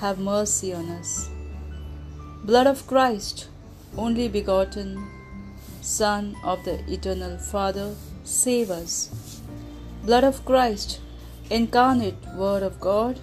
have mercy on us. Blood of Christ, only begotten, Son of the eternal Father, save us. Blood of Christ, incarnate Word of God,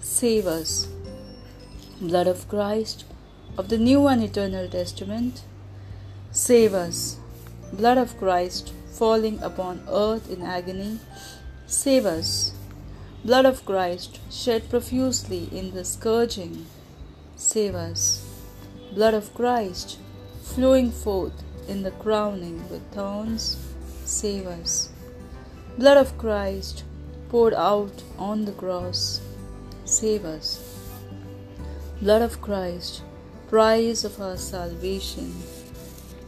save us. Blood of Christ, of the new and eternal Testament, save us. Blood of Christ, falling upon earth in agony, save us. Blood of Christ, shed profusely in the scourging, save us. Blood of Christ, flowing forth in the crowning with thorns, save us. Blood of Christ, poured out on the cross, save us. Blood of Christ, price of our salvation,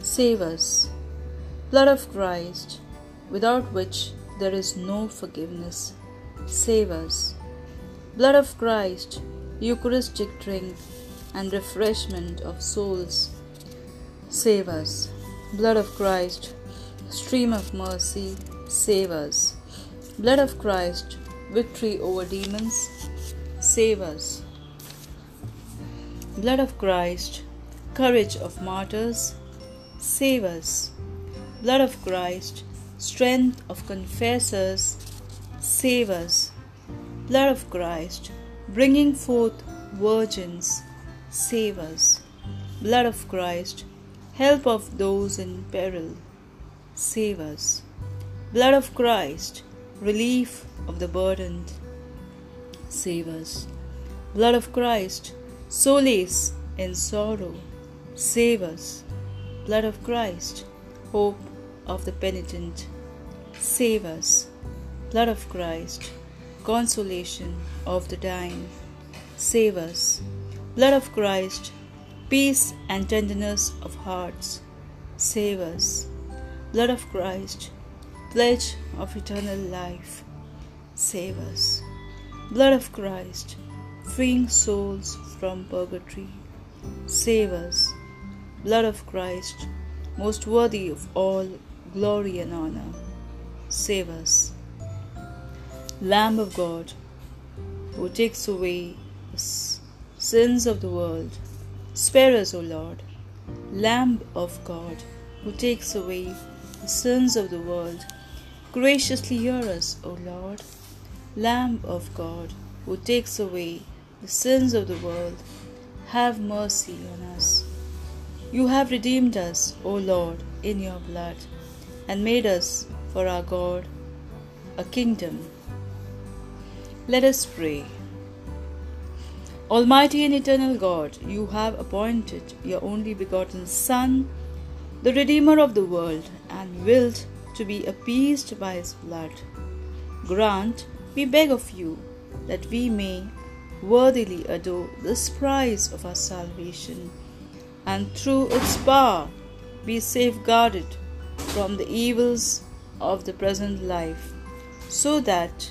save us. Blood of Christ, without which there is no forgiveness, save us. Blood of Christ, Eucharistic drink and refreshment of souls, save us. Blood of Christ, stream of mercy, save us. Blood of Christ, victory over demons, save us. Blood of Christ, courage of martyrs, save us. Blood of Christ, strength of confessors, save us. Blood of Christ, bringing forth virgins, save us. Blood of Christ, help of those in peril, save us. Blood of Christ, relief of the burdened, save us. Blood of Christ, solace in sorrow, save us. Blood of Christ, hope of the penitent, save us. Blood of Christ, consolation of the dying, save us. Blood of Christ, peace and tenderness of hearts, save us. Blood of Christ, pledge of eternal life, save us. Blood of Christ, freeing souls from purgatory, save us. Blood of Christ, most worthy of all glory and honor, save us. Lamb of God, who takes away the sins of the world, spare us, O Lord. Lamb of God, who takes away the sins of the world, graciously hear us, O Lord. Lamb of God, who takes away the sins of the world, have mercy on us. You have redeemed us, O Lord, in your blood, and made us for our God a kingdom. Let us pray. Almighty and eternal God, you have appointed your only begotten Son, the Redeemer of the world, and willed to be appeased by his blood. Grant, we beg of you, that we may worthily adore this prize of our salvation, and through its power be safeguarded from the evils of the present life, so that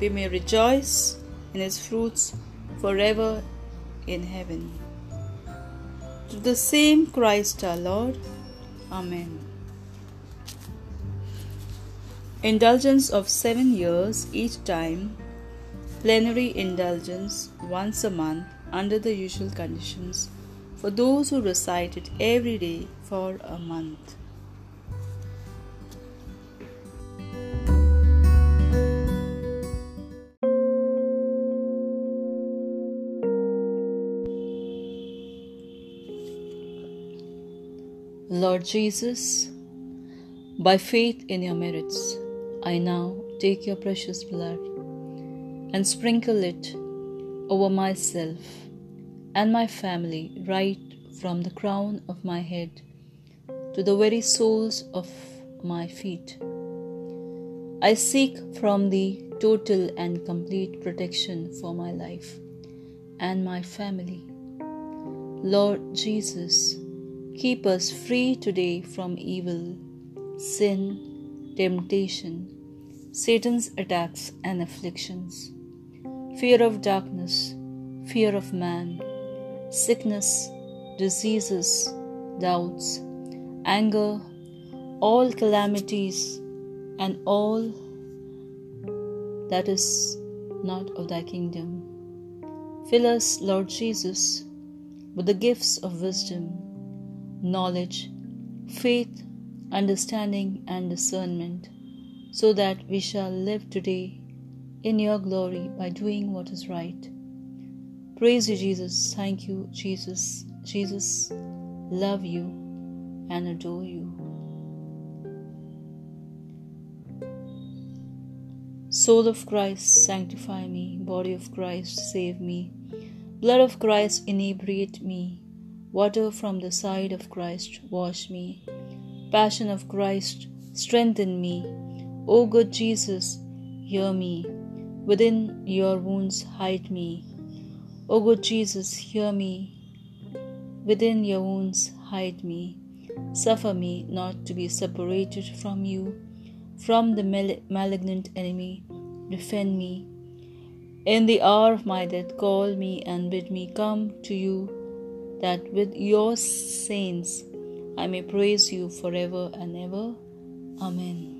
we may rejoice in his fruits forever in heaven. Through the same Christ our Lord. Amen. Indulgence of seven years each time, plenary indulgence once a month under the usual conditions for those who recite it every day for a month. Lord Jesus, by faith in your merits, I now take your precious blood and sprinkle it over myself and my family right from the crown of my head to the very soles of my feet. I seek from thee total and complete protection for my life and my family. Lord Jesus, keep us free today from evil, sin, temptation, Satan's attacks and afflictions, fear of darkness, fear of man, sickness, diseases, doubts, anger, all calamities, and all that is not of thy kingdom. Fill us, Lord Jesus, with the gifts of wisdom, knowledge, faith, understanding, and discernment, so that we shall live today in your glory by doing what is right. Praise you, Jesus. Thank you, Jesus. Jesus, love you and adore you. Soul of Christ, sanctify me. Body of Christ, save me. Blood of Christ, inebriate me. Water from the side of Christ, wash me. Passion of Christ, strengthen me. O good Jesus, hear me. Within your wounds, hide me. O good Jesus, hear me. Within your wounds, hide me. Suffer me not to be separated from you from the malignant enemy. Defend me. In the hour of my death, call me and bid me come to you, that with your saints I may praise you forever and ever. Amen.